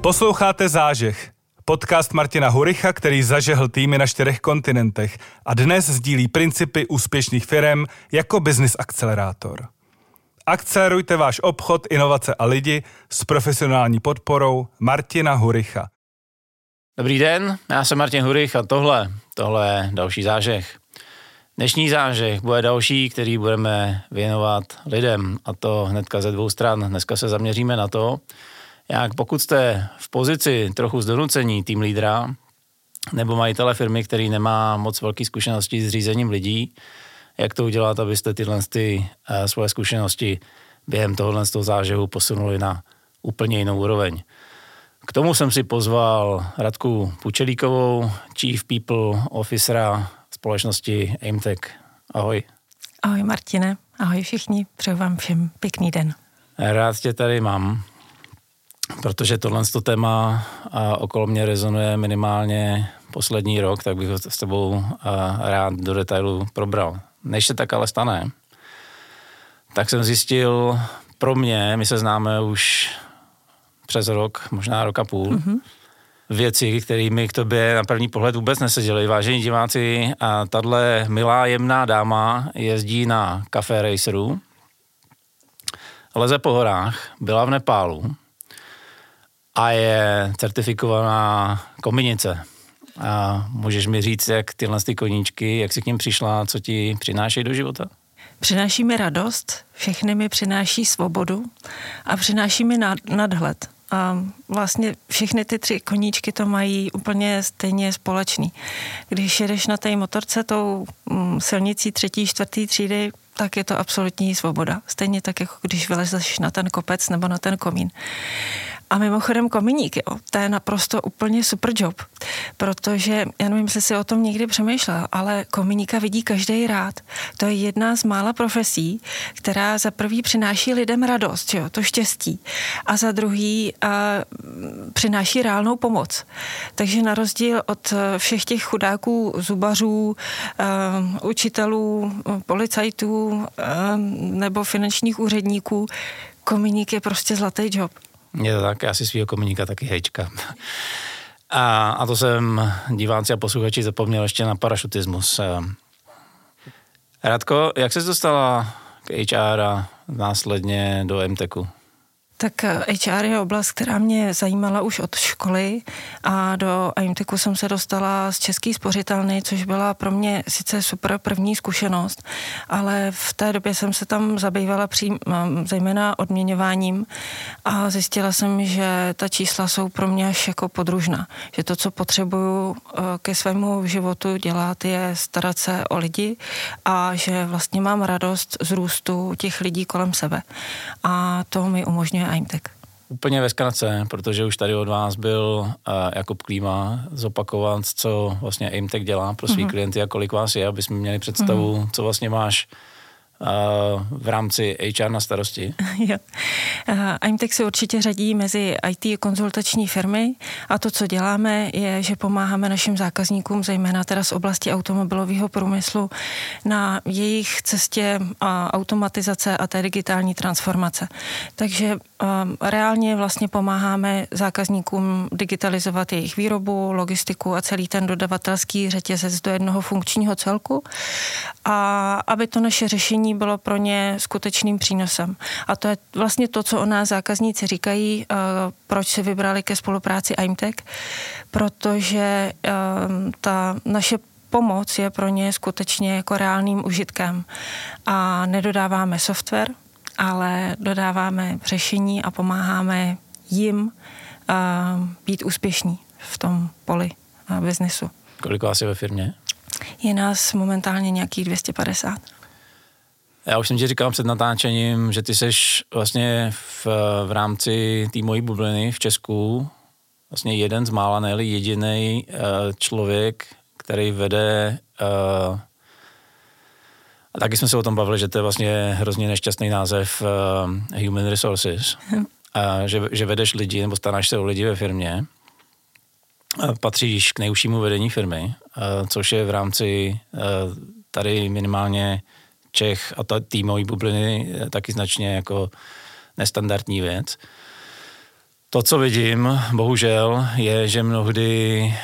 Posloucháte Zážeh, podcast Martina Huricha, který zažehl týmy na čtyřech kontinentech a dnes sdílí principy úspěšných firm jako business akcelerátor. Akcelerujte váš obchod, inovace a lidi s profesionální podporou Martina Huricha. Dobrý den, já jsem Martin Hurich a tohle, tohle je další zážeh. Dnešní zážeh bude další, který budeme věnovat lidem a to hnedka ze dvou stran. Dneska se zaměříme na to, jak pokud jste v pozici trochu zdonucení tým lídra nebo majitele firmy, který nemá moc velké zkušenosti s řízením lidí, jak to udělat, abyste tyhle ty, uh, svoje zkušenosti během tohohle z toho zážehu posunuli na úplně jinou úroveň. K tomu jsem si pozval Radku Pučelíkovou, Chief People Officera společnosti Aimtech. Ahoj. Ahoj Martine, ahoj všichni, přeju vám všem pěkný den. Rád tě tady mám, protože tohle to téma a okolo mě rezonuje minimálně poslední rok, tak bych ho s tebou rád do detailu probral. Než se tak ale stane, tak jsem zjistil, pro mě, my se známe už přes rok, možná rok a půl, mm-hmm. věci, kterými k tobě na první pohled vůbec neseděly. Vážení diváci, a tahle milá, jemná dáma jezdí na Café Raceru, leze po horách, byla v Nepálu a je certifikovaná kominice. A můžeš mi říct, jak tyhle ty koníčky, jak jsi k ním přišla, co ti přináší do života? Přináší mi radost, všechny mi přináší svobodu a přináší mi nadhled. A vlastně všechny ty tři koníčky to mají úplně stejně společný. Když jedeš na té motorce tou mm, silnicí třetí, čtvrtý třídy, tak je to absolutní svoboda. Stejně tak, jako když vylezeš na ten kopec nebo na ten komín. A mimochodem kominík, jo, to je naprosto úplně super job, protože, já nevím, jestli si o tom někdy přemýšlel, ale kominíka vidí každý rád. To je jedna z mála profesí, která za prvý přináší lidem radost, jo, to štěstí, a za druhý a, přináší reálnou pomoc. Takže na rozdíl od všech těch chudáků, zubařů, a, učitelů, policajtů a, nebo finančních úředníků, kominík je prostě zlatý job. Je to tak, já si svýho komuníka taky hejčka. A, a to jsem diváci a posluchači zapomněl ještě na parašutismus. Radko, jak se dostala k HR a následně do MTECu? Tak HR eh, je oblast, která mě zajímala už od školy a do IMTECu jsem se dostala z Český spořitelny, což byla pro mě sice super první zkušenost, ale v té době jsem se tam zabývala přím, eh, zejména odměňováním a zjistila jsem, že ta čísla jsou pro mě až jako podružná, že to, co potřebuju eh, ke svému životu dělat, je starat se o lidi a že vlastně mám radost z růstu těch lidí kolem sebe. A to mi umožňuje AIMTEC? Úplně ve zkratce, protože už tady od vás byl uh, Jakub Klíma zopakovat, co vlastně AIMTEC dělá pro svý mm-hmm. klienty a kolik vás je, aby jsme měli představu, mm-hmm. co vlastně máš v rámci HR na starosti? jo. IMTech se určitě řadí mezi IT konzultační firmy a to, co děláme, je, že pomáháme našim zákazníkům, zejména teda z oblasti automobilového průmyslu, na jejich cestě a automatizace a té digitální transformace. Takže reálně vlastně pomáháme zákazníkům digitalizovat jejich výrobu, logistiku a celý ten dodavatelský řetězec do jednoho funkčního celku a aby to naše řešení řešení bylo pro ně skutečným přínosem. A to je vlastně to, co o nás zákazníci říkají, eh, proč si vybrali ke spolupráci IMTech, protože eh, ta naše pomoc je pro ně skutečně jako reálným užitkem. A nedodáváme software, ale dodáváme řešení a pomáháme jim eh, být úspěšní v tom poli biznesu. Kolik vás je ve firmě? Je nás momentálně nějakých 250. Já už jsem ti říkal před natáčením, že ty seš vlastně v, v rámci té mojí bubliny v Česku vlastně jeden z mála, ne jediný uh, člověk, který vede uh, a taky jsme se o tom bavili, že to je vlastně hrozně nešťastný název uh, Human Resources. uh, že, že vedeš lidi nebo staráš se o lidi ve firmě. Uh, patříš k nejužšímu vedení firmy, uh, což je v rámci uh, tady minimálně Čech a ta, tý týmový bubliny taky značně jako nestandardní věc. To, co vidím, bohužel, je, že mnohdy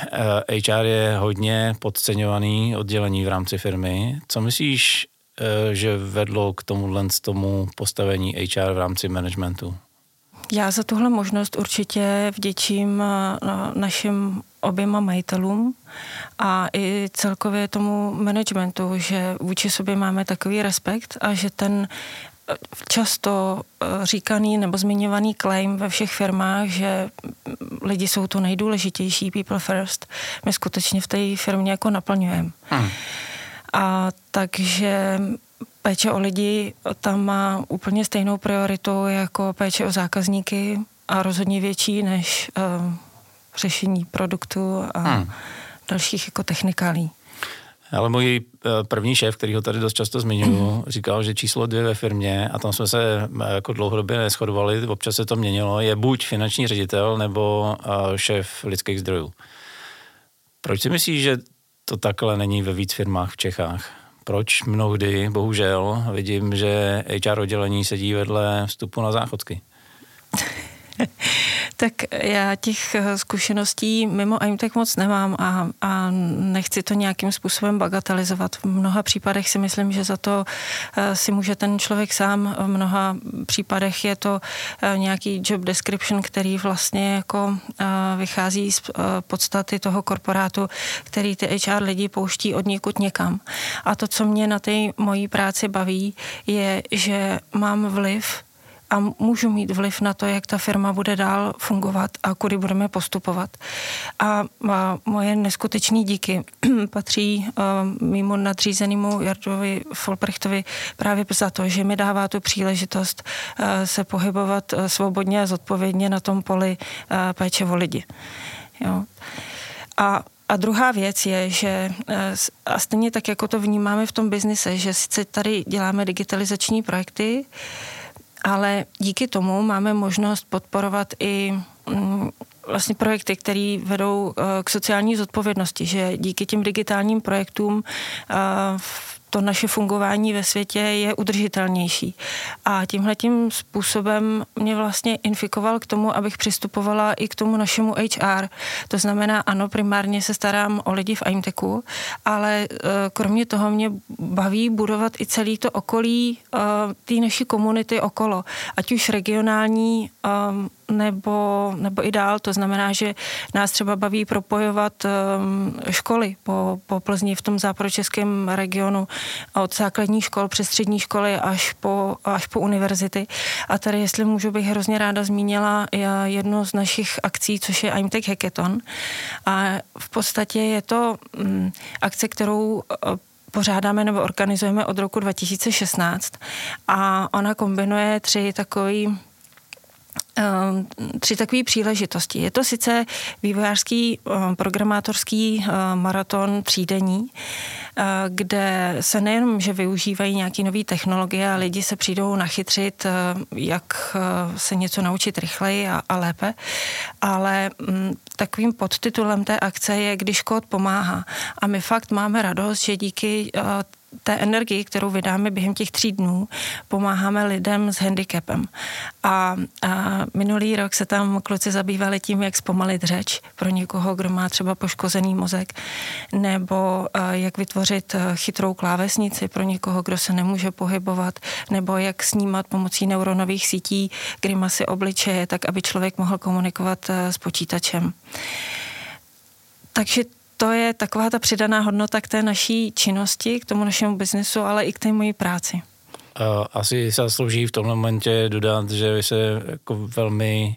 HR je hodně podceňovaný oddělení v rámci firmy. Co myslíš, že vedlo k tomuhle tomu postavení HR v rámci managementu? Já za tuhle možnost určitě vděčím našim oběma majitelům a i celkově tomu managementu, že vůči sobě máme takový respekt a že ten eh, často eh, říkaný nebo zmiňovaný claim ve všech firmách, že lidi jsou to nejdůležitější, people first, my skutečně v té firmě jako naplňujeme. Hmm. A takže péče o lidi tam má úplně stejnou prioritu jako péče o zákazníky a rozhodně větší než uh, řešení produktu a hmm. dalších jako technikálí. Ale můj eh, první šéf, který ho tady dost často zmiňuji, říkal, že číslo dvě ve firmě, a tam jsme se eh, jako dlouhodobě neschodovali, občas se to měnilo, je buď finanční ředitel nebo šéf lidských zdrojů. Proč si myslíš, že to takhle není ve víc firmách v Čechách? Proč mnohdy, bohužel, vidím, že HR oddělení sedí vedle vstupu na záchodky. tak já těch eh, zkušeností mimo AIMTech moc nemám a, a nechci to nějakým způsobem bagatelizovat. V mnoha případech si myslím, že za to eh, si může ten člověk sám. V mnoha případech je to eh, nějaký job description, který vlastně jako vychází z podstaty toho korporátu, který ty HR lidi pouští od někud někam. A to, co mě na té mojí práci baví, je, že mám vliv a můžu mít vliv na to, jak ta firma bude dál fungovat a kudy budeme postupovat. A, a moje neskutečné díky patří uh, mimo nadřízenému Jardovi Folprechtovi právě za to, že mi dává tu příležitost uh, se pohybovat uh, svobodně a zodpovědně na tom poli uh, péče o lidi. Jo. A a druhá věc je, že a stejně tak, jako to vnímáme v tom biznise, že sice tady děláme digitalizační projekty, ale díky tomu máme možnost podporovat i mm, vlastně projekty, které vedou eh, k sociální zodpovědnosti, že díky těm digitálním projektům eh, to naše fungování ve světě je udržitelnější. A tímhle tím způsobem mě vlastně infikoval k tomu, abych přistupovala i k tomu našemu HR. To znamená, ano, primárně se starám o lidi v IMTECu, ale eh, kromě toho mě baví budovat i celý to okolí té naší komunity okolo, ať už regionální nebo, nebo i dál. To znamená, že nás třeba baví propojovat um, školy po, po Plzni v tom západočeském regionu od základních škol přes střední školy až po, až po univerzity. A tady, jestli můžu, bych hrozně ráda zmínila jednu z našich akcí, což je IMTech Hackathon. A v podstatě je to um, akce, kterou uh, pořádáme nebo organizujeme od roku 2016 a ona kombinuje tři takové Ehm, tři takové příležitosti. Je to sice vývojářský ehm, programátorský ehm, maraton třídení, kde se nejenom, že využívají nějaké nové technologie a lidi se přijdou nachytřit, jak se něco naučit rychleji a, a lépe, ale mm, takovým podtitulem té akce je, když kód pomáhá. A my fakt máme radost, že díky té energii, kterou vydáme během těch tří dnů, pomáháme lidem s handicapem. A, a minulý rok se tam kluci zabývali tím, jak zpomalit řeč pro někoho, kdo má třeba poškozený mozek, nebo jak vytvořit chytrou klávesnici pro někoho, kdo se nemůže pohybovat, nebo jak snímat pomocí neuronových sítí grimasy obličeje, tak aby člověk mohl komunikovat s počítačem. Takže to je taková ta přidaná hodnota k té naší činnosti, k tomu našemu biznesu, ale i k té mojí práci. Asi se zaslouží v tom momentě dodat, že vy se jako velmi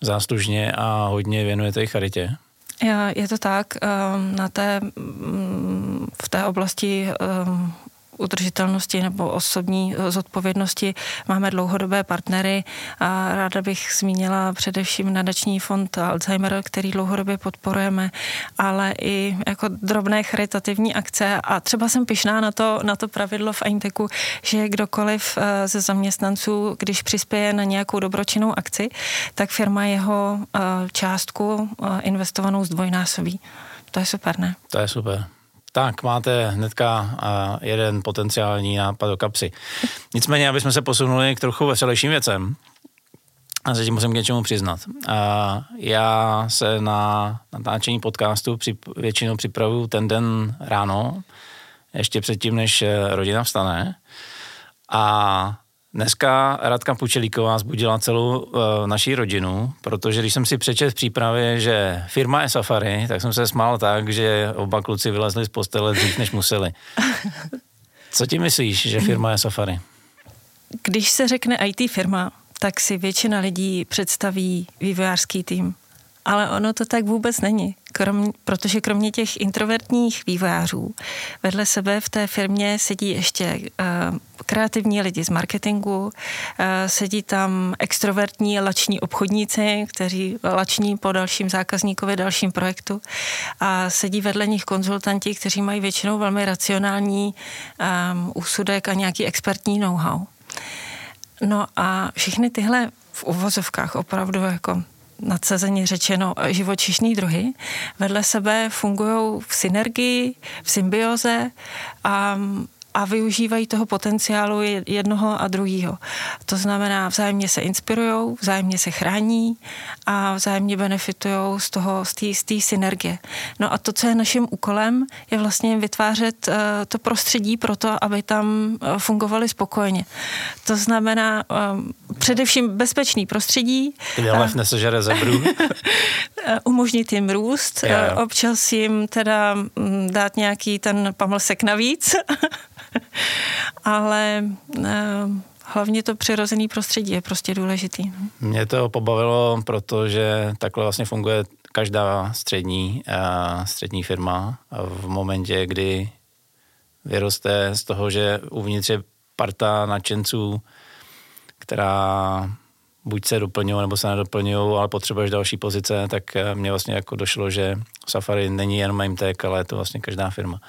záslužně a hodně věnujete i charitě. Je to tak. Ehm, na té, mm, v té oblasti ehm, udržitelnosti nebo osobní eh, zodpovědnosti máme dlouhodobé partnery a ráda bych zmínila především nadační fond Alzheimer, který dlouhodobě podporujeme, ale i jako drobné charitativní akce a třeba jsem pišná na to, na to pravidlo v Ainteku, že kdokoliv eh, ze zaměstnanců, když přispěje na nějakou dobročinnou akci, tak firma jeho eh, částku investovanou zdvojnásobí. To je super, ne? To je super. Tak, máte hnedka jeden potenciální nápad do kapsy. Nicméně, aby jsme se posunuli k trochu veselějším věcem, a se tím musím k něčemu přiznat. Já se na natáčení podcastu při, většinou připravuju ten den ráno, ještě předtím, než eh, rodina vstane. A dneska Radka Pučelíková zbudila celou uh, naší rodinu, protože když jsem si přečet v přípravě, že firma je Safari, tak jsem se smál tak, že oba kluci vylezli z postele dřív, než museli. Co ti myslíš, že firma je Safari? Když se řekne IT firma, tak si většina lidí představí vývojářský tým. Ale ono to tak vůbec není, krom, protože kromě těch introvertních vývojářů vedle sebe v té firmě sedí ještě uh, kreativní lidi z marketingu, uh, sedí tam extrovertní lační obchodníci, kteří lační po dalším zákazníkovi, dalším projektu a sedí vedle nich konzultanti, kteří mají většinou velmi racionální um, úsudek a nějaký expertní know-how. No a všechny tyhle v uvozovkách opravdu jako nadsazeně řečeno živočišní druhy, vedle sebe fungují v synergii, v symbioze a a využívají toho potenciálu jednoho a druhého. To znamená, vzájemně se inspirují, vzájemně se chrání a vzájemně benefitují z toho, z té synergie. No a to, co je naším úkolem, je vlastně vytvářet uh, to prostředí pro to, aby tam uh, fungovali spokojeně. To znamená um, především bezpečný prostředí. Lev nesežere zebru. umožnit jim růst, yeah. občas jim teda mm, dát nějaký ten pamlsek navíc, ale eh, hlavně to přirozený prostředí je prostě důležitý. No. Mě to pobavilo, protože takhle vlastně funguje každá střední, uh, střední firma v momentě, kdy vyroste z toho, že uvnitř je parta nadšenců, která buď se doplňují nebo se nedoplňují, ale potřebuješ další pozice, tak eh, mě vlastně jako došlo, že Safari není jenom MTech, ale je to vlastně každá firma.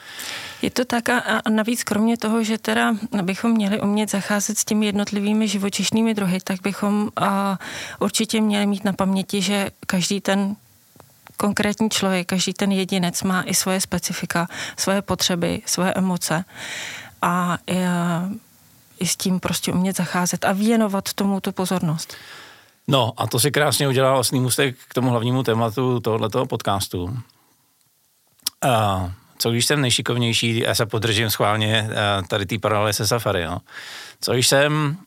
Je to tak a, navíc kromě toho, že teda bychom měli umět zacházet s těmi jednotlivými živočišnými druhy, tak bychom a, určitě měli mít na paměti, že každý ten konkrétní člověk, každý ten jedinec má i svoje specifika, svoje potřeby, svoje emoce a i s tím prostě umět zacházet a věnovat tomu tu pozornost. No a to si krásně udělal vlastně můstek k tomu hlavnímu tématu tohoto podcastu. A co když jsem nejšikovnější, já se podržím schválně tady té paralely se Safari, no. Co když jsem,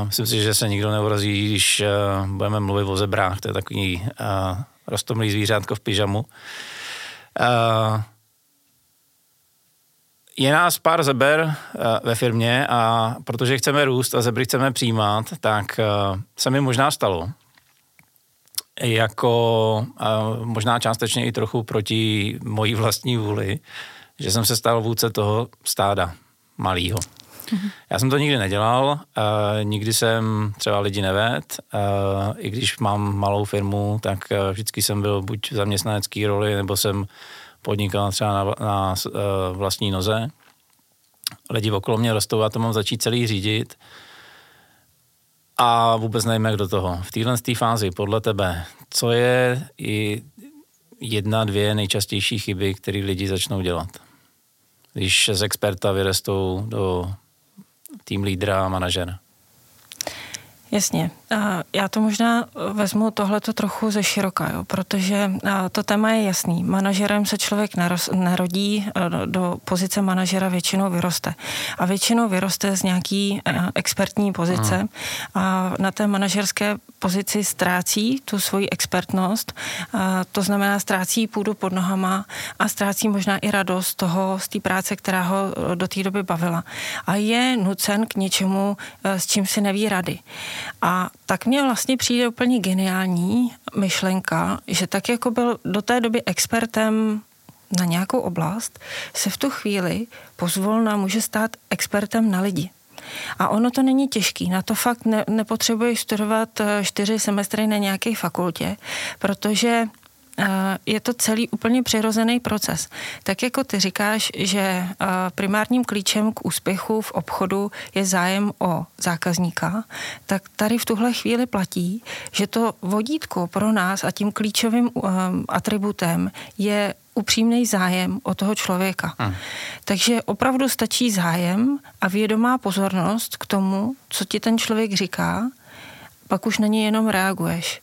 uh, myslím si, že se nikdo neurazí, když uh, budeme mluvit o zebrách, to je takový uh, rostomlý zvířátko v pyžamu. Uh, je nás pár zeber uh, ve firmě a protože chceme růst a zebry chceme přijímat, tak uh, se mi možná stalo, jako uh, možná částečně i trochu proti mojí vlastní vůli, že jsem se stal vůdce toho stáda malýho. Mm-hmm. Já jsem to nikdy nedělal, nikdy jsem třeba lidi neved, i když mám malou firmu, tak vždycky jsem byl buď v zaměstnanecké roli, nebo jsem podnikal třeba na, na uh, vlastní noze. Lidi okolo mě rostou a to mám začít celý řídit a vůbec nevím, jak do toho. V téhle fázi, podle tebe, co je i jedna, dvě nejčastější chyby, které lidi začnou dělat? Když z experta vyrostou do tým lídra a manažera. Jasně. Já to možná vezmu tohleto trochu ze široka, jo, protože to téma je jasný. Manažerem se člověk narodí, do pozice manažera většinou vyroste. A většinou vyroste z nějaký expertní pozice a na té manažerské pozici ztrácí tu svoji expertnost, to znamená ztrácí půdu pod nohama a ztrácí možná i radost toho z té práce, která ho do té doby bavila. A je nucen k něčemu, s čím si neví rady. A tak mně vlastně přijde úplně geniální myšlenka, že tak jako byl do té doby expertem na nějakou oblast, se v tu chvíli pozvolna může stát expertem na lidi. A ono to není těžký, na to fakt ne, nepotřebuješ studovat eh, čtyři semestry na nějaké fakultě, protože je to celý úplně přirozený proces. Tak jako ty říkáš, že eh, primárním klíčem k úspěchu v obchodu je zájem o zákazníka, tak tady v tuhle chvíli platí, že to vodítko pro nás a tím klíčovým eh, atributem je upřímný zájem o toho člověka. Hmm. Takže opravdu stačí zájem a vědomá pozornost k tomu, co ti ten člověk říká pak už na ně jenom reaguješ.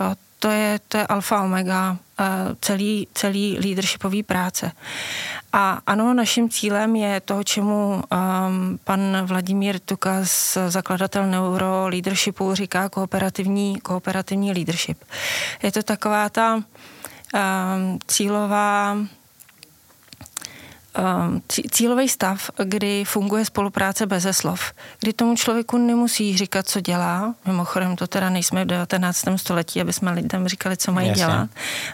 Jo, to je, to je alfa omega eh, celý, celý leadershipový práce. A ano, naším cílem je to, čemu um, pan Vladimír Tukas, zakladatel Neuro Leadershipu, říká kooperativní, kooperativní leadership. Je to taková ta um, cílová cílový stav, kdy funguje spolupráce bez slov, kdy tomu člověku nemusí říkat, co dělá. Mimochodem, to teda nejsme v 19. století, aby jsme lidem říkali, co mají Jasně. dělat,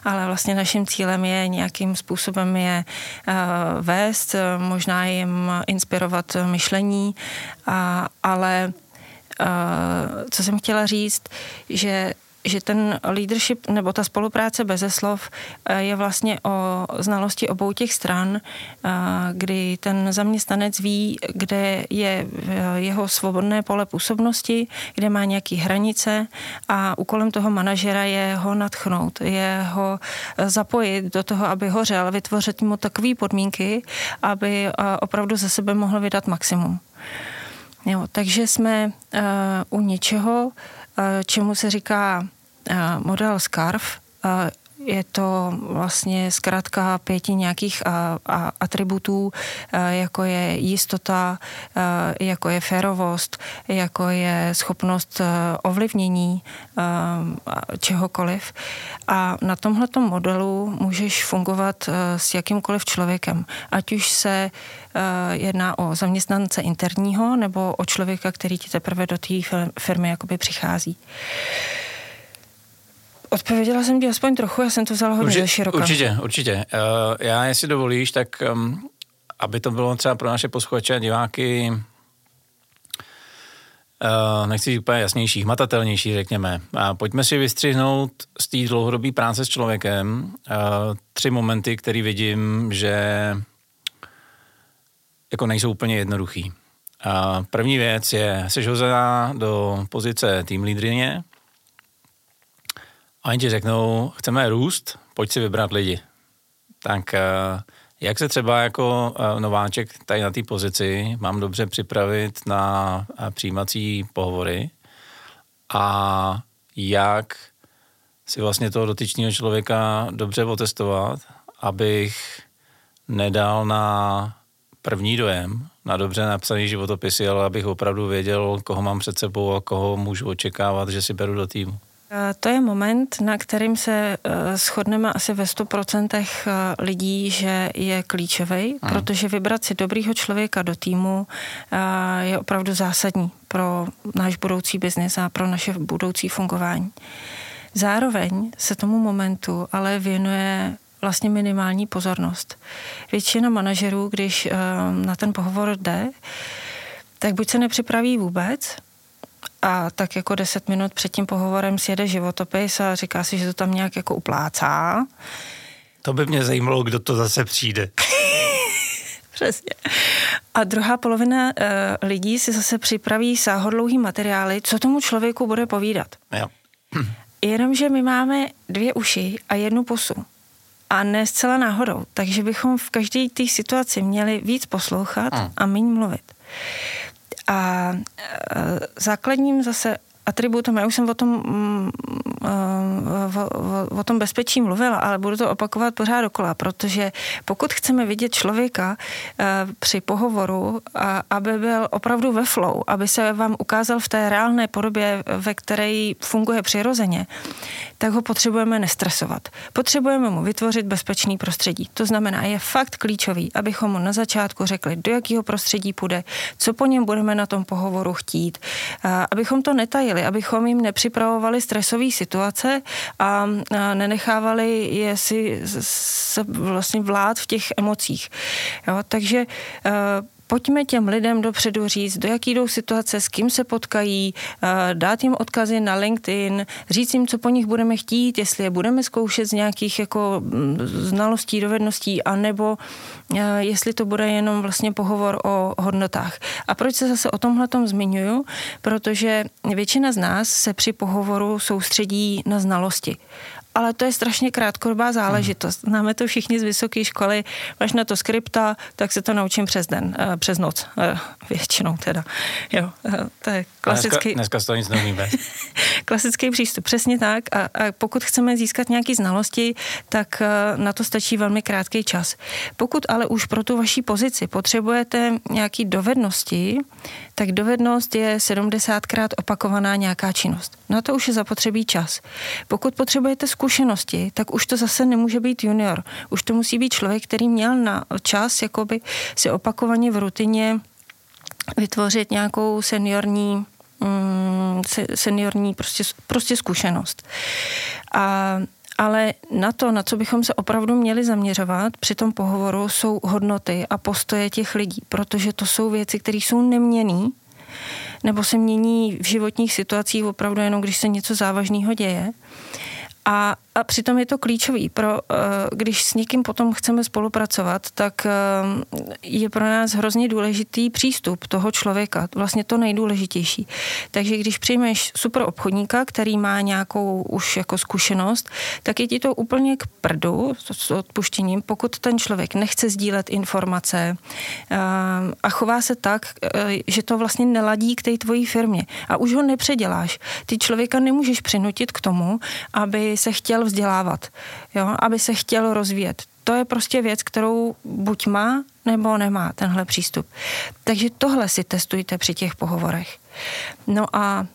ale vlastně naším cílem je nějakým způsobem je uh, vést, možná jim inspirovat myšlení, ale uh, co jsem chtěla říct, že že ten leadership nebo ta spolupráce bez slov eh, je vlastně o znalosti obou těch stran, eh, kdy ten zaměstnanec ví, kde je eh, jeho svobodné pole působnosti, kde má nějaké hranice a úkolem toho manažera je ho natchnout, je ho zapojit do toho, aby hořel, vytvořit mu takové podmínky, aby opravdu ze sebe mohl vydat maximum. Jo, takže jsme uh, u něčeho, uh, čemu se říká model SCARF eh, je to vlastně zkrátka pěti nějakých a, a, atributů, a, eh, jako je jistota, a, jako je férovost, jako je schopnost ovlivnění a, čehokoliv. A na tomhle modelu můžeš fungovat s jakýmkoliv člověkem. Ať už se jedná o zaměstnance interního nebo o člověka, který ti teprve do té firmy jakoby přichází. Odpověděla jsem ti aspoň trochu, já jsem to vzala hodně Urči, široka. Určitě, určitě. Uh, já, jestli dovolíš, tak um, aby to bylo třeba pro naše posluchače a diváky Uh, nechci říct úplně jasnější, matatelnější, řekněme. Uh, pojďme si vystřihnout z té dlouhodobé práce s člověkem uh, tři momenty, které vidím, že jako nejsou úplně jednoduchý. Uh, první věc je, jsi hozená do pozice tým lídrině, oni ti řeknou, chceme růst, pojď si vybrat lidi. Tak eh, jak se třeba jako eh, nováček tady na té pozici mám dobře připravit na eh, přijímací pohovory a jak si vlastně toho dotyčného člověka dobře otestovat, abych nedal na první dojem, na dobře napsaný životopisy, ale abych opravdu věděl, koho mám před sebou a koho můžu očekávat, že si beru do týmu. Eh, to je moment, na kterým se eh, shodneme asi ve 100% eh, lidí, že je klíčový, hmm. protože vybrat si dobrýho člověka do týmu je opravdu zásadní pro náš budoucí biznis a pro naše budoucí fungování. Zároveň se tomu momentu ale věnuje vlastně minimální pozornost. Většina manažerů, když na ten pohovor jde, tak buď se nepřipraví vůbec, a tak jako deset minut před tím pohovorem sjede životopis a říká si, že to tam nějak jako uplácá. To by mě zajímalo, kdo to zase přijde. Přesně. A druhá polovina uh, lidí si zase připraví sáhodlouhý materiály, co tomu člověku bude povídat. Jo. Jenomže my máme dvě uši a jednu pusu. A ne zcela náhodou. Takže bychom v každé té situaci měli víc poslouchat hmm. a méně mluvit. A e, základním zase atributem, já už jsem o tom, mm, e, o, o, o tom bezpečí mluvila, ale budu to opakovat pořád dokola, protože pokud chceme vidět člověka e, při pohovoru, aby byl opravdu ve flow, aby se vám ukázal v té reálné podobě, ve které funguje přirozeně, tak ho potřebujeme nestresovat. Potřebujeme mu vytvořit bezpečný prostředí. To znamená, je fakt klíčový, abychom mu na začátku řekli, do jakého prostředí půjde, co po něm budeme na tom pohovoru chtít, abychom to netajili, abychom jim nepřipravovali stresové situace a nenechávali je si se vlastně vlád v těch emocích. Jo, takže pojďme těm lidem dopředu říct, do jaký jdou situace, s kým se potkají, eh, dát jim odkazy na LinkedIn, říct jim, co po nich budeme chtít, jestli je budeme zkoušet z nějakých jako mm, znalostí, dovedností, anebo eh, jestli to bude jenom vlastně pohovor o hodnotách. A proč se zase o tomhle tom zmiňuju? Protože většina z nás se při pohovoru soustředí na znalosti ale to je strašně krátkodobá záležitost. Hmm. Známe to všichni z vysoké školy, máš na to skripta, tak se to naučím přes den, uh, přes noc, uh, většinou teda. Jo, uh, to je klasický... Dneska, dneska to nic neumíme. klasický přístup, přesně tak. A, a pokud chceme získat nějaké znalosti, tak na to stačí velmi krátký čas. Pokud ale už pro tu vaší pozici potřebujete nějaké dovednosti, tak dovednost je 70krát opakovaná nějaká činnost. Na to už je zapotřebí čas. Pokud potřebujete zkušenosti, tak už to zase nemůže být junior. Už to musí být člověk, který měl na čas jakoby si opakovaně v rutině vytvořit nějakou seniorní mm, seniorní prostě, prostě zkušenost. A ale na to, na co bychom se opravdu měli zaměřovat při tom pohovoru, jsou hodnoty a postoje těch lidí, protože to jsou věci, které jsou neměný, nebo se mění v životních situacích opravdu jenom, když se něco závažného děje. A, a přitom je to klíčový. Pro, eh, když s někým potom chceme spolupracovat, tak eh, je pro nás hrozně důležitý přístup toho člověka, vlastně to nejdůležitější. Takže když přijmeš super obchodníka, který má nějakou už jako zkušenost, tak je ti to úplně k prdu s odpuštěním, pokud ten člověk nechce sdílet informace eh, a chová se tak, že to vlastně neladí k té tvojí firmě. A už ho nepředěláš. Ty člověka nemůžeš přinutit k tomu, aby se chtěl vzdělávat, jo, aby se chtěl rozvíjet. To je prostě věc, kterou buď má, nebo nemá tenhle přístup. Takže tohle si testujte při těch pohovorech. No a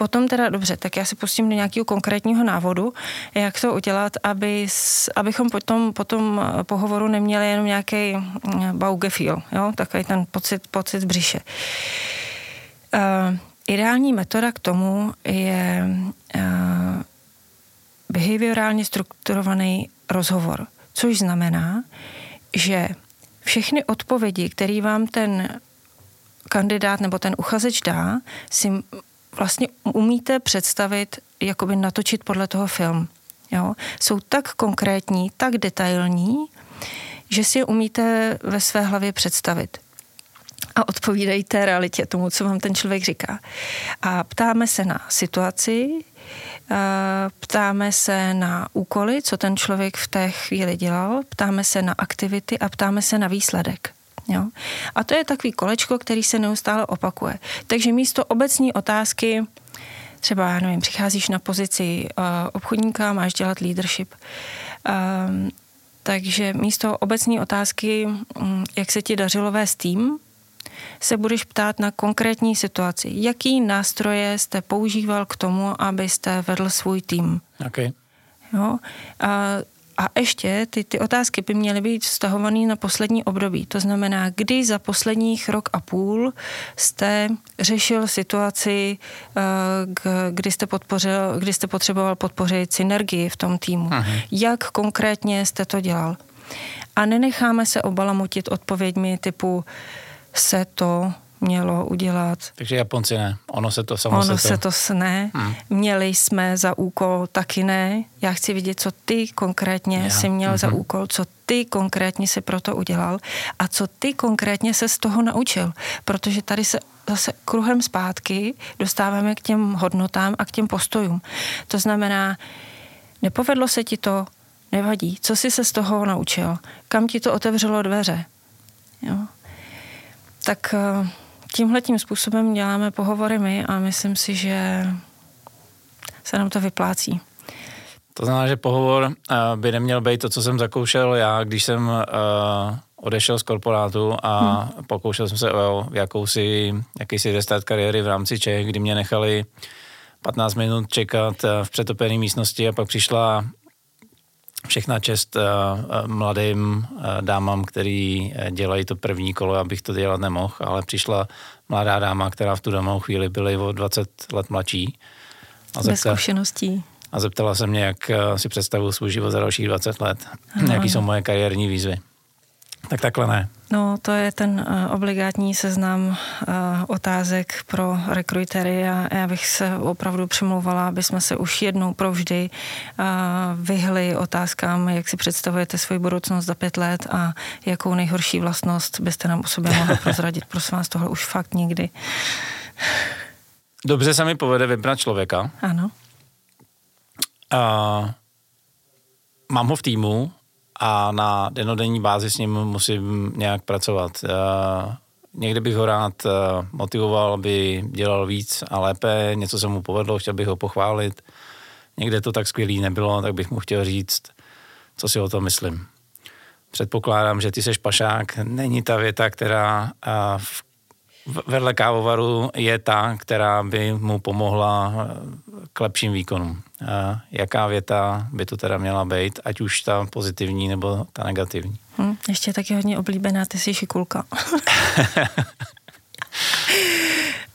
Potom teda dobře, tak já se pustím do nějakého konkrétního návodu, jak to udělat, aby, abychom potom, po tom pohovoru neměli jenom nějaký mm, baugefil, jo, takový ten pocit, pocit břiše. Uh, ideální metoda k tomu je uh, behaviorálně strukturovaný rozhovor, což znamená, že všechny odpovědi, které vám ten kandidát nebo ten uchazeč dá, si vlastně umíte představit, jakoby natočit podle toho film. Jo? Jsou tak konkrétní, tak detailní, že si je umíte ve své hlavě představit. A odpovídají té realitě, tomu, co vám ten člověk říká. A ptáme se na situaci, Ptáme se na úkoly, co ten člověk v té chvíli dělal, ptáme se na aktivity a ptáme se na výsledek. Jo? A to je takový kolečko, který se neustále opakuje. Takže místo obecní otázky, třeba, já nevím, přicházíš na pozici uh, obchodníka, máš dělat leadership. Uh, takže místo obecní otázky, um, jak se ti dařilo vést tým, se budeš ptát na konkrétní situaci. Jaký nástroje jste používal k tomu, abyste vedl svůj tým? Okay. Jo? A, a ještě ty, ty otázky by měly být vztahované na poslední období. To znamená, kdy za posledních rok a půl jste řešil situaci, eh, kdy jste, podpořil, kdy jste potřeboval podpořit synergii v tom týmu. Aha. Jak konkrétně jste to dělal? A nenecháme se obalamutit odpověďmi typu se to mělo udělat. Takže Japonci ne, ono se to samo Ono se to, se to ne, hmm. měli jsme za úkol taky ne. Já chci vidět, co ty konkrétně Já. si měl mm-hmm. za mhm. úkol, co ty konkrétně si proto udělal a co ty konkrétně se z toho naučil. Protože tady se zase kruhem zpátky dostáváme k těm hodnotám a k těm postojům. To znamená, nepovedlo se ti to, nevadí. Co jsi se z toho naučil? Kam ti to otevřelo dveře? Jo? Tak eh, tímhle tím způsobem děláme pohovory my a myslím si, že se nám to vyplácí. To znamená, že pohovor eh, by neměl být to, co jsem zakoušel já, když jsem uh, odešel z korporátu a hmm. pokoušel jsem se o jakousi, jakýsi restart kariéry v rámci Čech, kdy mě nechali 15 minut čekat v přetopené místnosti a pak přišla všechna čest uh, mladým uh, dámám, který dělají to první kolo, abych to dělat nemohl, ale přišla mladá dáma, která v tu danou chvíli byly o 20 let mladší. A Bez zkušeností. A zeptala se mě, jak si představuji svůj život za dalších 20 let. Ano, Jaký jsou moje kariérní výzvy. Tak takhle ne. No, to je ten uh, obligátní seznam uh, otázek pro rekrutery a já bych se opravdu přimlouvala, aby jsme se už jednou provždy uh, vyhli otázkám, jak si představujete svoji budoucnost za pět let a jakou nejhorší vlastnost byste nám o sobě mohli prozradit. Prosím vás, tohle už fakt nikdy. Dobře se mi povede vybrat člověka. Ano. A mám ho v týmu a na denodenní bázi s ním musím nějak pracovat. Uh, někdy bych ho rád uh, motivoval, aby dělal víc a lépe, něco se mu povedlo, chtěl bych ho pochválit. Někde to tak skvělý nebylo, tak bych mu chtěl říct, co si o tom myslím. Předpokládám, že ty seš pašák, není ta věta, která v vedle kávovaru je ta, která by mu pomohla k lepším výkonům. Jaká věta by to teda měla být, ať už ta pozitivní nebo ta negativní? Hm, ještě taky hodně oblíbená, ty jsi šikulka.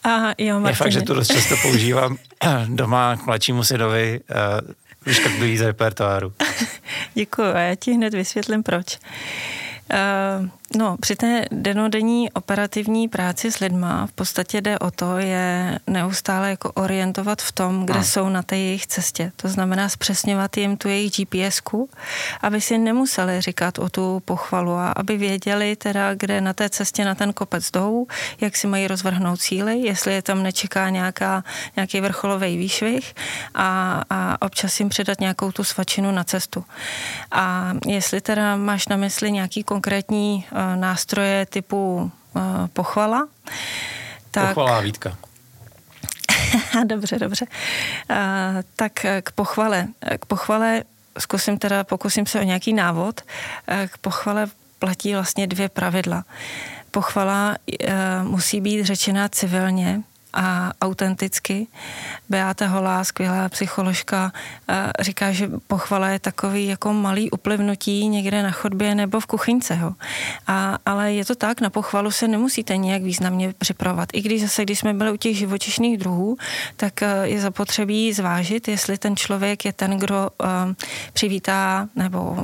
A jo, Martine. Je fakt, že to dost často používám doma k mladšímu synovi, vyškrtlují z repertoáru. Děkuji a já ti hned vysvětlím proč. Uh, No, při té denodenní operativní práci s lidma v podstatě jde o to, je neustále jako orientovat v tom, kde hmm. jsou na té jejich cestě. To znamená zpřesňovat jim tu jejich GPSku, aby si nemuseli říkat o tu pochvalu a aby věděli teda, kde na té cestě na ten kopec jdou, jak si mají rozvrhnout cíly, jestli je tam nečeká nějaká, nějaký vrcholový výšvih a, a občas jim předat nějakou tu svačinu na cestu. A jestli teda máš na mysli nějaký konkrétní Eh, nástroje typu eh, pochvala. Tak... Pochvala výtka. dobře, dobře. Uh, tak k pochvale. K pochvale zkusím teda, pokusím se o nějaký návod. K pochvale platí vlastně dvě pravidla. Pochvala musí být řečena civilně, a autenticky. Beata Holá, skvělá psycholožka, eh, říká, že pochvala je takový jako malý uplivnutí někde na chodbě nebo v kuchyňce. Ho. A, ale je to tak, na pochvalu se nemusíte nějak významně připravovat. I když zase, když jsme byli u těch živočišných druhů, tak eh, je zapotřebí zvážit, jestli ten člověk je ten, kdo uh, přivítá nebo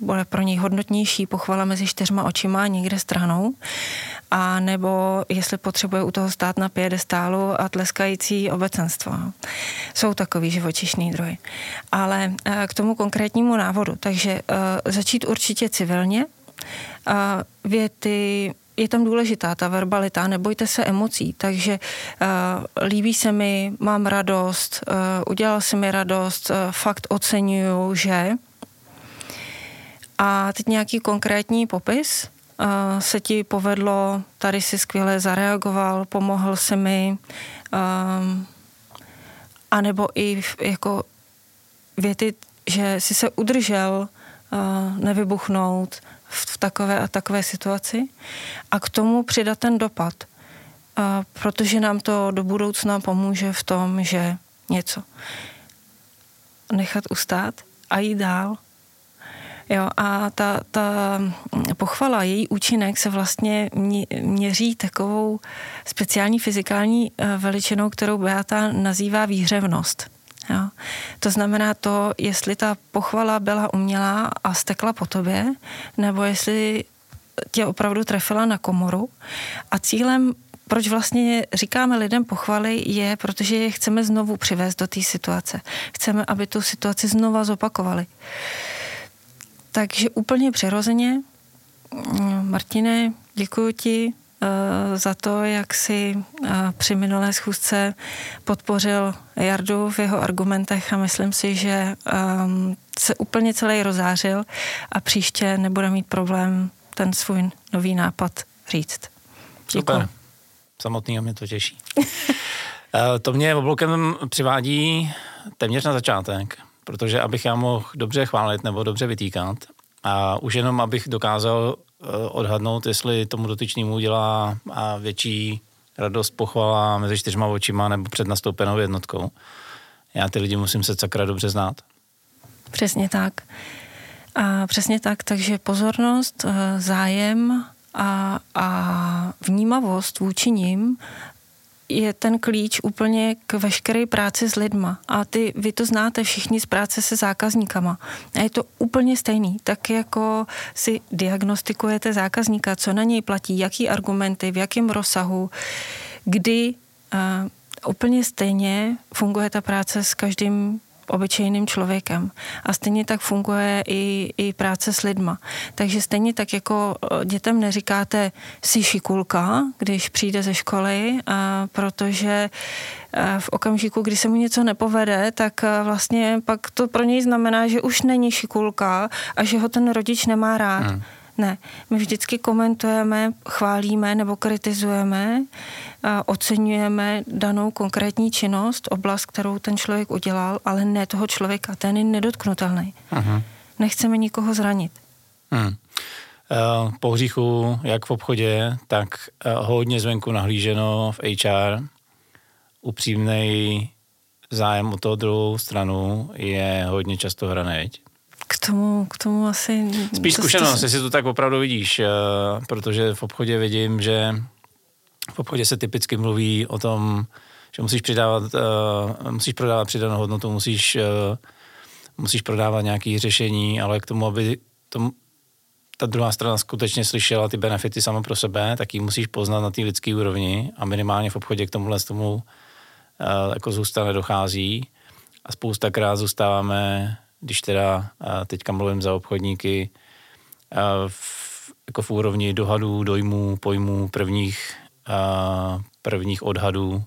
bude pro něj hodnotnější pochvala mezi čtyřma očima někde stranou, a nebo jestli potřebuje u toho stát na piedestálu a tleskající obecenstvo. Jsou takový živočišný druhy. Ale eh, k tomu konkrétnímu návodu. Takže eh, začít určitě civilně. Věty je tam důležitá ta verbalita, nebojte se emocí, takže líbí se mi, mám radost, udělal se mi radost, fakt oceňuju, že. A teď nějaký konkrétní popis, se ti povedlo, tady si skvěle zareagoval, pomohl se mi, um, anebo i jako věty, že si se udržel nevybuchnout v, takové a takové situaci. A k tomu přidat ten dopad, protože nám to do budoucna pomůže v tom, že něco nechat ustát a jít dál Jo, a ta, ta pochvala, její účinek se vlastně měří takovou speciální fyzikální eh, veličinou, kterou Beata nazývá výhřevnost. Jo. To znamená to, jestli ta pochvala byla umělá a stekla po tobě, nebo jestli tě opravdu trefila na komoru. A cílem proč vlastně říkáme lidem pochvaly, je, protože je chceme znovu přivést do té situace. Chceme, aby tu situaci znova zopakovali. Takže úplně přirozeně, mm, Martine, děkuji ti uh, za to, jak si uh, při minulé schůzce podpořil Jardu v jeho argumentech a myslím si, že um, se úplně celý rozářil a příště nebude mít problém ten svůj nový nápad říct. Děkuji. Super. Samotný a mě to těší. to mě obloukem přivádí téměř na začátek protože abych já mohl dobře chválit nebo dobře vytýkat a už jenom abych dokázal eh, odhadnout, jestli tomu dotyčnému dělá větší radost pochvala mezi čtyřma očima nebo před nastoupenou jednotkou. Já ty lidi musím se sakra dobře znát. Přesně tak. A přesně tak, takže pozornost, eh, zájem a, a vnímavost vůči ním je ten klíč úplně k veškeré práci s lidma. A ty, vy to znáte všichni z práce se zákazníkama. A je to úplně stejný. Tak jako si diagnostikujete zákazníka, co na něj platí, jaký argumenty, v jakém rozsahu, kdy uh, úplně stejně funguje ta práce s každým obyčejným člověkem. A stejně tak funguje i, i práce s lidma. Takže stejně tak jako eh, dětem neříkáte si šikulka, když přijde ze školy, a protože eh, v okamžiku, kdy se mu něco nepovede, tak eh, vlastně pak to pro něj znamená, že už není šikulka a že ho ten rodič nemá rád. Hmm. Ne, my vždycky komentujeme, chválíme nebo kritizujeme, oceňujeme danou konkrétní činnost, oblast, kterou ten člověk udělal, ale ne toho člověka, ten je nedotknutelný. Uh-huh. Nechceme nikoho zranit. Hmm. Uh, po hříchu, jak v obchodě, tak uh, hodně zvenku nahlíženo v HR. Upřímný zájem o toho druhou stranu je hodně často hraneť. K tomu, k tomu asi... Spíš zkušenost, jestli to tak opravdu vidíš, uh, protože v obchodě vidím, že v obchodě se typicky mluví o tom, že musíš přidávat, uh, musíš prodávat přidanou hodnotu, musíš, uh, musíš prodávat nějaké řešení, ale k tomu, aby tom, ta druhá strana skutečně slyšela ty benefity sama pro sebe, tak ji musíš poznat na té lidské úrovni a minimálně v obchodě k tomuhle tomu jako zůstane dochází a spoustakrát zůstáváme, když teda teďka mluvím za obchodníky, v, jako v úrovni dohadů, dojmů, pojmů, prvních prvních odhadů,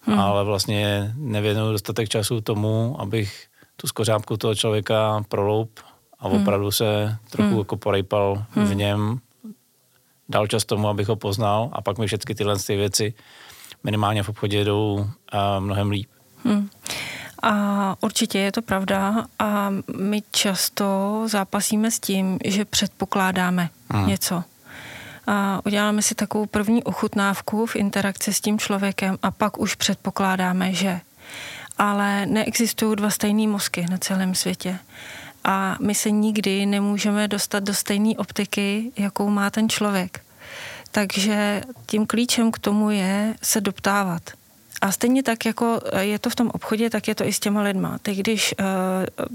hmm. ale vlastně nevěnuju dostatek času tomu, abych tu skořápku toho člověka proloup a hmm. opravdu se trochu hmm. jako porejpal hmm. v něm, dal čas tomu, abych ho poznal a pak mi všechny tyhle ty věci minimálně v obchodě jdou a mnohem líp. Hmm. A určitě je to pravda a my často zápasíme s tím, že předpokládáme hmm. něco a uděláme si takovou první ochutnávku v interakci s tím člověkem a pak už předpokládáme, že. Ale neexistují dva stejné mozky na celém světě. A my se nikdy nemůžeme dostat do stejné optiky, jakou má ten člověk. Takže tím klíčem k tomu je se doptávat. A stejně tak, jako je to v tom obchodě, tak je to i s těma lidma. Ty, když uh,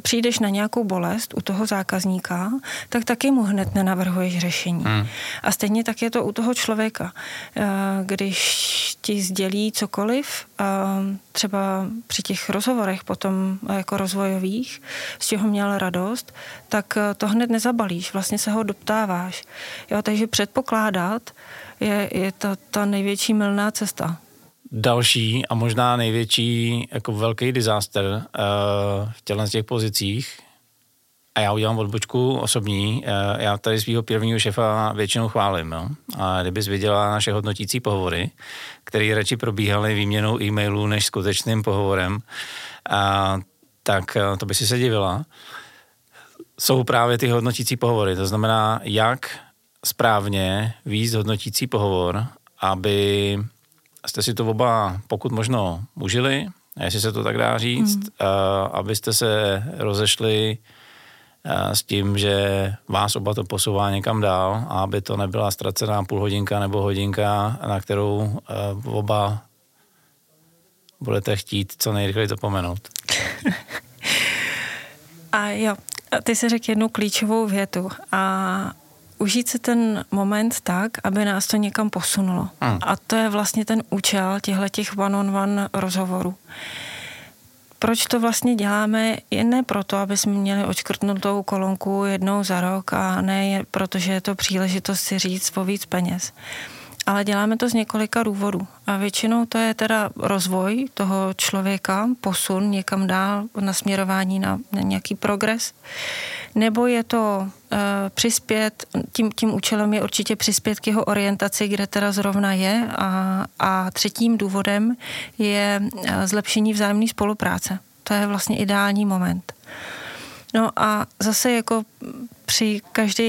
přijdeš na nějakou bolest u toho zákazníka, tak taky mu hned nenavrhuješ řešení. Hmm. A stejně tak je to u toho člověka. Uh, když ti sdělí cokoliv, uh, třeba při těch rozhovorech potom uh, jako rozvojových, z čeho měl radost, tak uh, to hned nezabalíš, vlastně se ho doptáváš. Jo, takže předpokládat je, je to ta největší milná cesta další a možná největší jako velký disaster uh, v těchto těch pozicích a já udělám odbočku osobní. Uh, já tady svého prvního šefa většinou chválím. Jo? A kdybys viděla naše hodnotící pohovory, které radši probíhaly výměnou e-mailů než skutečným pohovorem, uh, tak to by si se divila. Jsou právě ty hodnotící pohovory. To znamená, jak správně výjít hodnotící pohovor, aby jste si to oba pokud možno užili, jestli se to tak dá říct, mm. uh, abyste se rozešli uh, s tím, že vás oba to posouvá někam dál a aby to nebyla ztracená půl hodinka nebo hodinka, na kterou uh, oba budete chtít co nejrychleji zapomenout. a jo, ty se řekl jednu klíčovou větu a užít si ten moment tak, aby nás to někam posunulo. Hmm. A to je vlastně ten účel těchto těch one-on-one rozhovorů. Proč to vlastně děláme? Je ne proto, aby jsme měli očkrtnutou kolonku jednou za rok a ne proto, že je to příležitost si říct o víc peněz ale děláme to z několika důvodů. A většinou to je teda rozvoj toho člověka, posun někam dál, nasměrování na, na nějaký progres, nebo je to uh, přispět, tím, tím účelem je určitě přispět k jeho orientaci, kde teda zrovna je a, a třetím důvodem je uh, zlepšení vzájemné spolupráce. To je vlastně ideální moment. No a zase jako při každé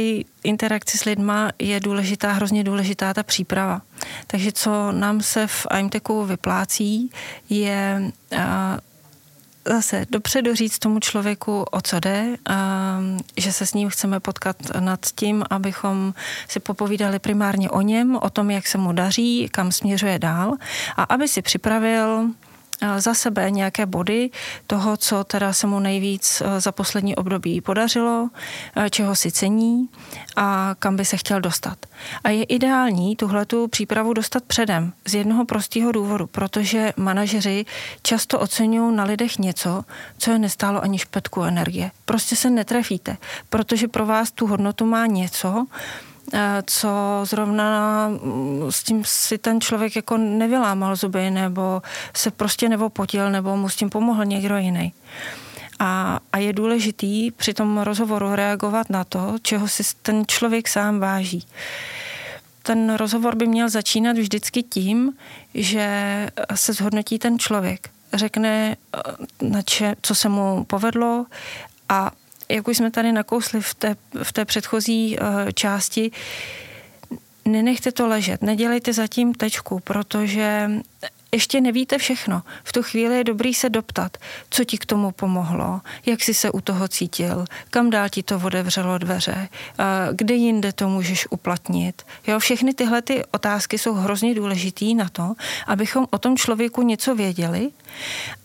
interakci s lidma je důležitá, hrozně důležitá ta příprava. Takže co nám se v IMTECu vyplácí, je zase dopředu říct tomu člověku, o co jde, že se s ním chceme potkat nad tím, abychom si popovídali primárně o něm, o tom, jak se mu daří, kam směřuje dál a aby si připravil za sebe nějaké body toho, co teda se mu nejvíc za poslední období podařilo, čeho si cení a kam by se chtěl dostat. A je ideální tuhletu přípravu dostat předem z jednoho prostého důvodu, protože manažeři často oceňují na lidech něco, co je nestálo ani špetku energie. Prostě se netrefíte, protože pro vás tu hodnotu má něco, Eh, co zrovna mm, s tím si ten člověk jako nevylámal zuby, nebo se prostě nevopotil, nebo mu s tím pomohl někdo jiný. A, a je důležitý při tom rozhovoru reagovat na to, čeho si ten člověk sám váží. Ten rozhovor by měl začínat vždycky tím, že se zhodnotí ten člověk. Řekne, eh, na če, co se mu povedlo a jak už jsme tady nakousli v té, v té předchozí uh, části, nenechte to ležet, nedělejte zatím tečku, protože ještě nevíte všechno. V tu chvíli je dobrý se doptat, co ti k tomu pomohlo, jak jsi se u toho cítil, kam dál ti to otevřelo dveře, kde jinde to můžeš uplatnit. Jo, všechny tyhle ty otázky jsou hrozně důležitý na to, abychom o tom člověku něco věděli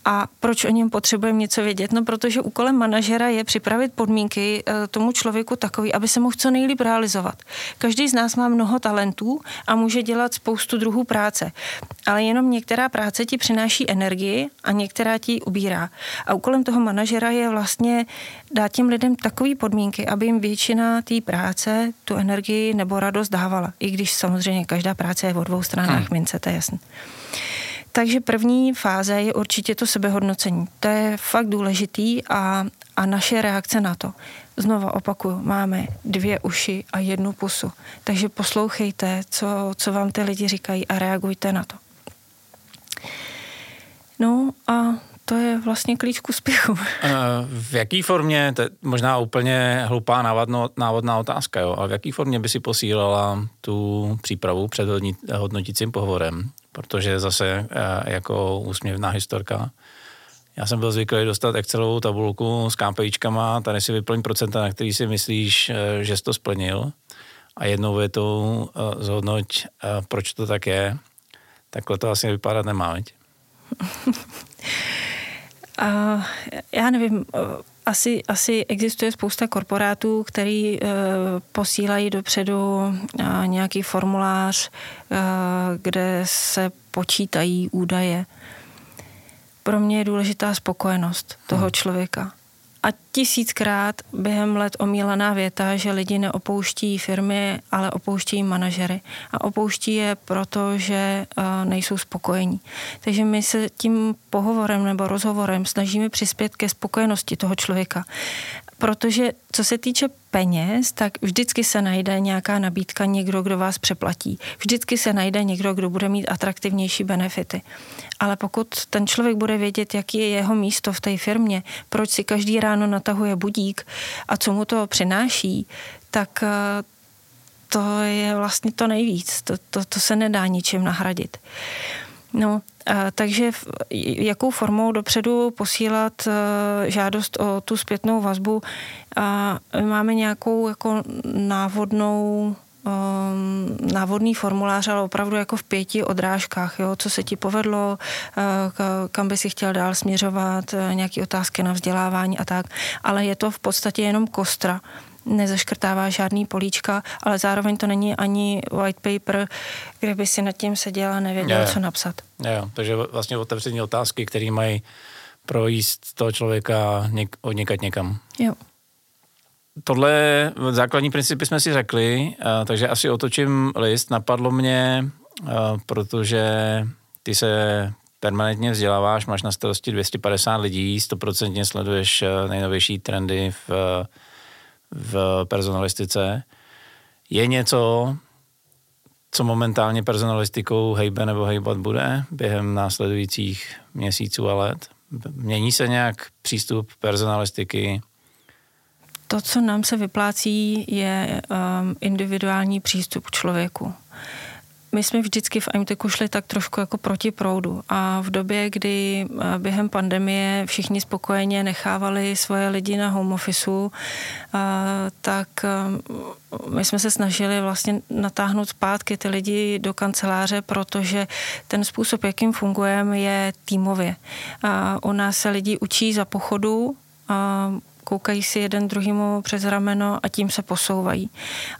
a proč o něm potřebujeme něco vědět? No, protože úkolem manažera je připravit podmínky e, tomu člověku takový, aby se mohl co nejlíp realizovat. Každý z nás má mnoho talentů a může dělat spoustu druhů práce, ale jenom některá práce ti přináší energii a některá ti ubírá. A úkolem toho manažera je vlastně dát těm lidem takové podmínky, aby jim většina té práce tu energii nebo radost dávala. I když samozřejmě každá práce je o dvou stranách hmm. mince, to je jasné. Takže první fáze je určitě to sebehodnocení. To je fakt důležitý a, a naše reakce na to. Znova opakuju, máme dvě uši a jednu pusu. Takže poslouchejte, co, co vám ty lidi říkají a reagujte na to. No a to je vlastně klíč k úspěchu. V jaký formě, to je možná úplně hloupá návodno, návodná otázka, jo, ale v jaký formě by si posílala tu přípravu před hodnotícím pohovorem? Protože zase eh, jako úsměvná historka. Já jsem byl zvyklý dostat Excelovou tabulku s KPIčkama, tady si vyplň procenta, na který si myslíš, eh, že jsi to splnil a jednou větou eh, zhodnoť, proč to tak je. Takhle to asi vypadat nemá, veď? Uh, já nevím, asi, asi existuje spousta korporátů, který uh, posílají dopředu uh, nějaký formulář, uh, kde se počítají údaje. Pro mě je důležitá spokojenost toho hmm. člověka a tisíckrát během let omílaná věta, že lidi neopouští firmy, ale opouští manažery. A opouští je proto, že uh, nejsou spokojení. Takže my se tím pohovorem nebo rozhovorem snažíme přispět ke spokojenosti toho člověka. Protože co se týče peněz, tak vždycky se najde nějaká nabídka, někdo, kdo vás přeplatí. Vždycky se najde někdo, kdo bude mít atraktivnější benefity. Ale pokud ten člověk bude vědět, jaký je jeho místo v té firmě, proč si každý ráno natahuje budík a co mu to přináší, tak eh, to je vlastně to nejvíc. To, to, to se nedá ničím nahradit. No, takže jakou formou dopředu posílat e, žádost o tu zpětnou vazbu? Máme nějakou jako návodnou um, návodný formulář, ale opravdu jako v pěti odrážkách, jo, co se ti povedlo, uh, kam by si chtěl dál směřovat, uh, nějaké otázky na vzdělávání a tak, ale je to v podstatě jenom kostra nezaškrtává žádný políčka, ale zároveň to není ani white paper, kde by si nad tím seděl a nevěděl, je, co napsat. Jo, takže vlastně otevření otázky, které mají projíst toho člověka něk, od někat někam. Jo. Tohle základní principy jsme si řekli, takže asi otočím list. Napadlo mě, protože ty se permanentně vzděláváš, máš na starosti 250 lidí, stoprocentně sleduješ nejnovější trendy v v personalistice, je něco, co momentálně personalistikou hejbe nebo hejbat bude během následujících měsíců a let? Mění se nějak přístup personalistiky? To, co nám se vyplácí, je um, individuální přístup k člověku. My jsme vždycky v IMTECu šli tak trošku jako proti proudu a v době, kdy eh, během pandemie všichni spokojeně nechávali svoje lidi na home officeu, eh, tak eh, my jsme se snažili vlastně natáhnout zpátky ty lidi do kanceláře, protože ten způsob, jakým fungujeme, je týmově. U nás se lidi učí za pochodu, koukají si jeden druhýmu přes rameno a tím se posouvají.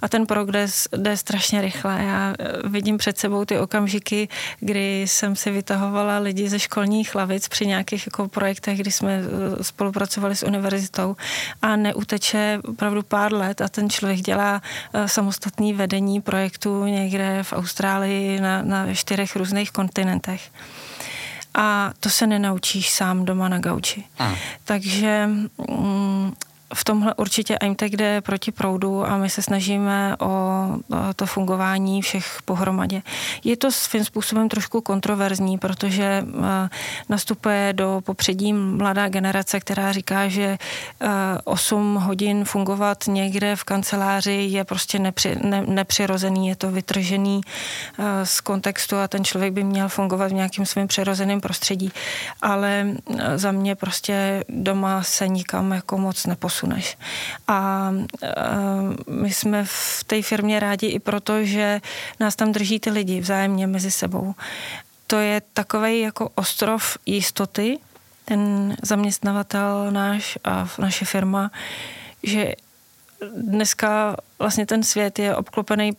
A ten progres jde strašně rychle. Já eh, vidím před sebou ty okamžiky, kdy jsem si vytahovala lidi ze školních lavic při nějakých jako projektech, kdy jsme eh, spolupracovali s univerzitou a neuteče opravdu pár let a ten člověk dělá eh, samostatný vedení projektu někde v Austrálii na, na čtyřech různých kontinentech a to se nenaučíš sám doma na gauči. Takže mm, v tomhle určitě AIMTEC jde proti proudu a my se snažíme o, to fungování všech pohromadě. Je to svým způsobem trošku kontroverzní, protože eh, nastupuje do popředí mladá generace, která říká, že 8 eh, hodin fungovat někde v kanceláři je prostě nepři, ne, nepřirozený, je to vytržený eh, z kontextu a ten člověk by měl fungovat v nějakým svým přirozeném prostředí. Ale za mě prostě doma se nikam jako moc neposunuje posuneš. A my jsme v té firmě rádi i proto, že nás tam drží ty lidi vzájemně mezi sebou. To je takový jako ostrov jistoty, ten zaměstnavatel náš a naše firma, že dneska vlastně ten svět je obklopený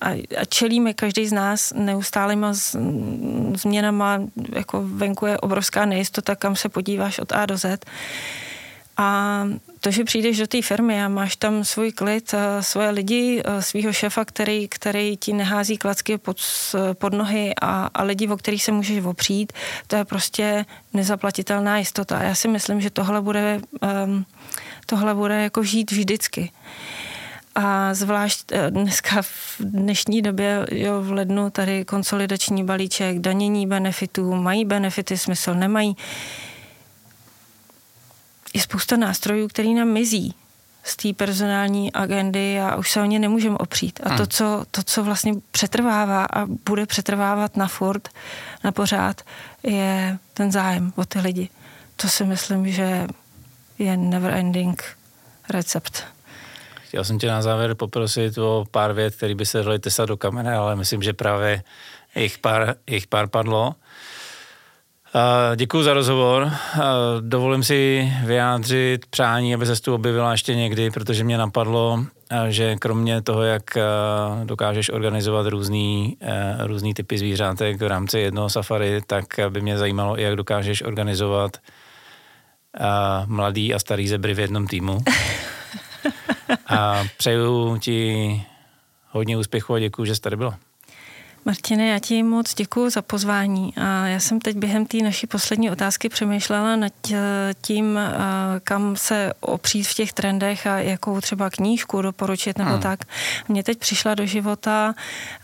a, čelíme každý z nás neustálýma změnama, jako venku je obrovská nejistota, kam se podíváš od A do Z. A to, že přijdeš do té firmy a máš tam svůj klid, svoje lidi, svého šefa, který, který ti nehází klacky pod, pod nohy a, a lidi, o kterých se můžeš opřít, to je prostě nezaplatitelná jistota. Já si myslím, že tohle bude, um, tohle bude jako žít vždycky. A zvlášť eh, dneska v dnešní době, jo, v lednu tady konsolidační balíček, danění benefitů, mají benefity smysl, nemají je spousta nástrojů, který nám mizí z té personální agendy a už se o ně nemůžeme opřít. A to hmm. co, to, co vlastně přetrvává a bude přetrvávat na furt, na pořád, je ten zájem o ty lidi. To si myslím, že je never ending recept. Chtěl jsem tě na závěr poprosit o pár vět, které by se daly tesat do kamene, ale myslím, že právě jich pár, jich pár padlo. Děkuji za rozhovor. Dovolím si vyjádřit přání, aby se tu objevila ještě někdy, protože mě napadlo, že kromě toho, jak dokážeš organizovat různý, různý typy zvířátek v rámci jednoho safari, tak by mě zajímalo, jak dokážeš organizovat mladý a starý zebry v jednom týmu. A přeju ti hodně úspěchu a děkuji, že jsi tady byla. Martine, já ti moc děkuji za pozvání. A já jsem teď během té naší poslední otázky přemýšlela nad eh, tím, eh, kam se opřít v těch trendech a jakou třeba knížku doporučit nebo hmm. tak. Mně teď přišla do života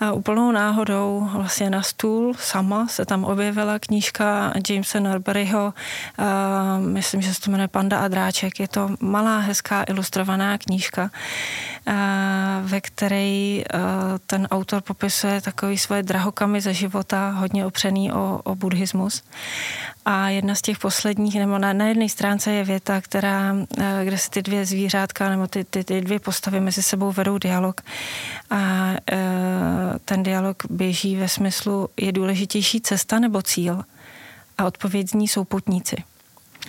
eh, úplnou náhodou vlastně na stůl sama se tam objevila knížka Jamesa Norburyho, myslím, že se to jmenuje Panda a dráček. Je to malá, hezká ilustrovaná knížka, ve které ten autor popisuje takový svůj svoje drahokamy ze života, hodně opřený o, o buddhismus. A jedna z těch posledních, nebo na, na jedné stránce je věta, která, eh, kde se ty dvě zvířátka nebo ty, ty, ty dvě postavy mezi sebou vedou dialog. A e, ten dialog běží ve smyslu, je důležitější cesta nebo cíl? A odpověď zní jsou putníci.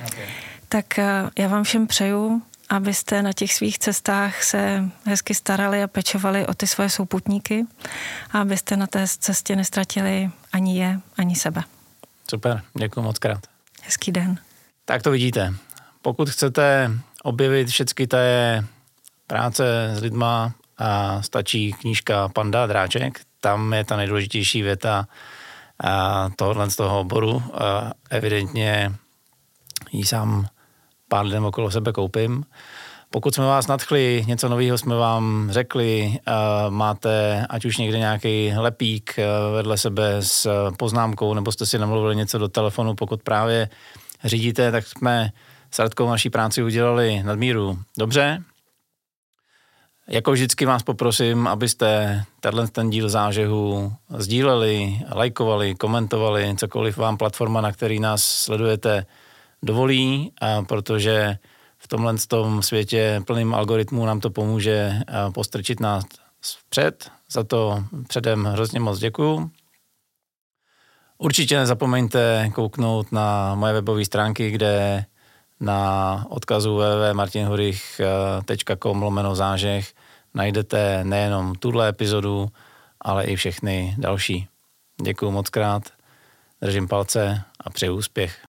Okay. Tak e, já vám všem přeju, abyste na těch svých cestách se hezky starali a pečovali o ty svoje souputníky a abyste na té cestě nestratili ani je, ani sebe. Super, děkuji moc krát. Hezký den. Tak to vidíte. Pokud chcete objevit všechny té práce s lidma, a stačí knížka Panda Dráček, tam je ta nejdůležitější věta tohohle z toho oboru. Evidentně ji sám pár lidem okolo sebe koupím. Pokud jsme vás nadchli, něco nového jsme vám řekli, máte ať už někde nějaký lepík vedle sebe s poznámkou, nebo jste si namluvili něco do telefonu, pokud právě řídíte, tak jsme s Radkou naší práci udělali nadmíru dobře. Jako vždycky vás poprosím, abyste tenhle ten díl zážehu sdíleli, lajkovali, komentovali, cokoliv vám platforma, na který nás sledujete, dovolí, a protože v tomhle tom světě plným algoritmů nám to pomůže postrčit nás vpřed. Za to předem hrozně moc děkuju. Určitě nezapomeňte kouknout na moje webové stránky, kde na odkazu www.martinhurich.com lomeno zážeh najdete nejenom tuhle epizodu, ale i všechny další. Děkuji moc krát, držím palce a přeju úspěch.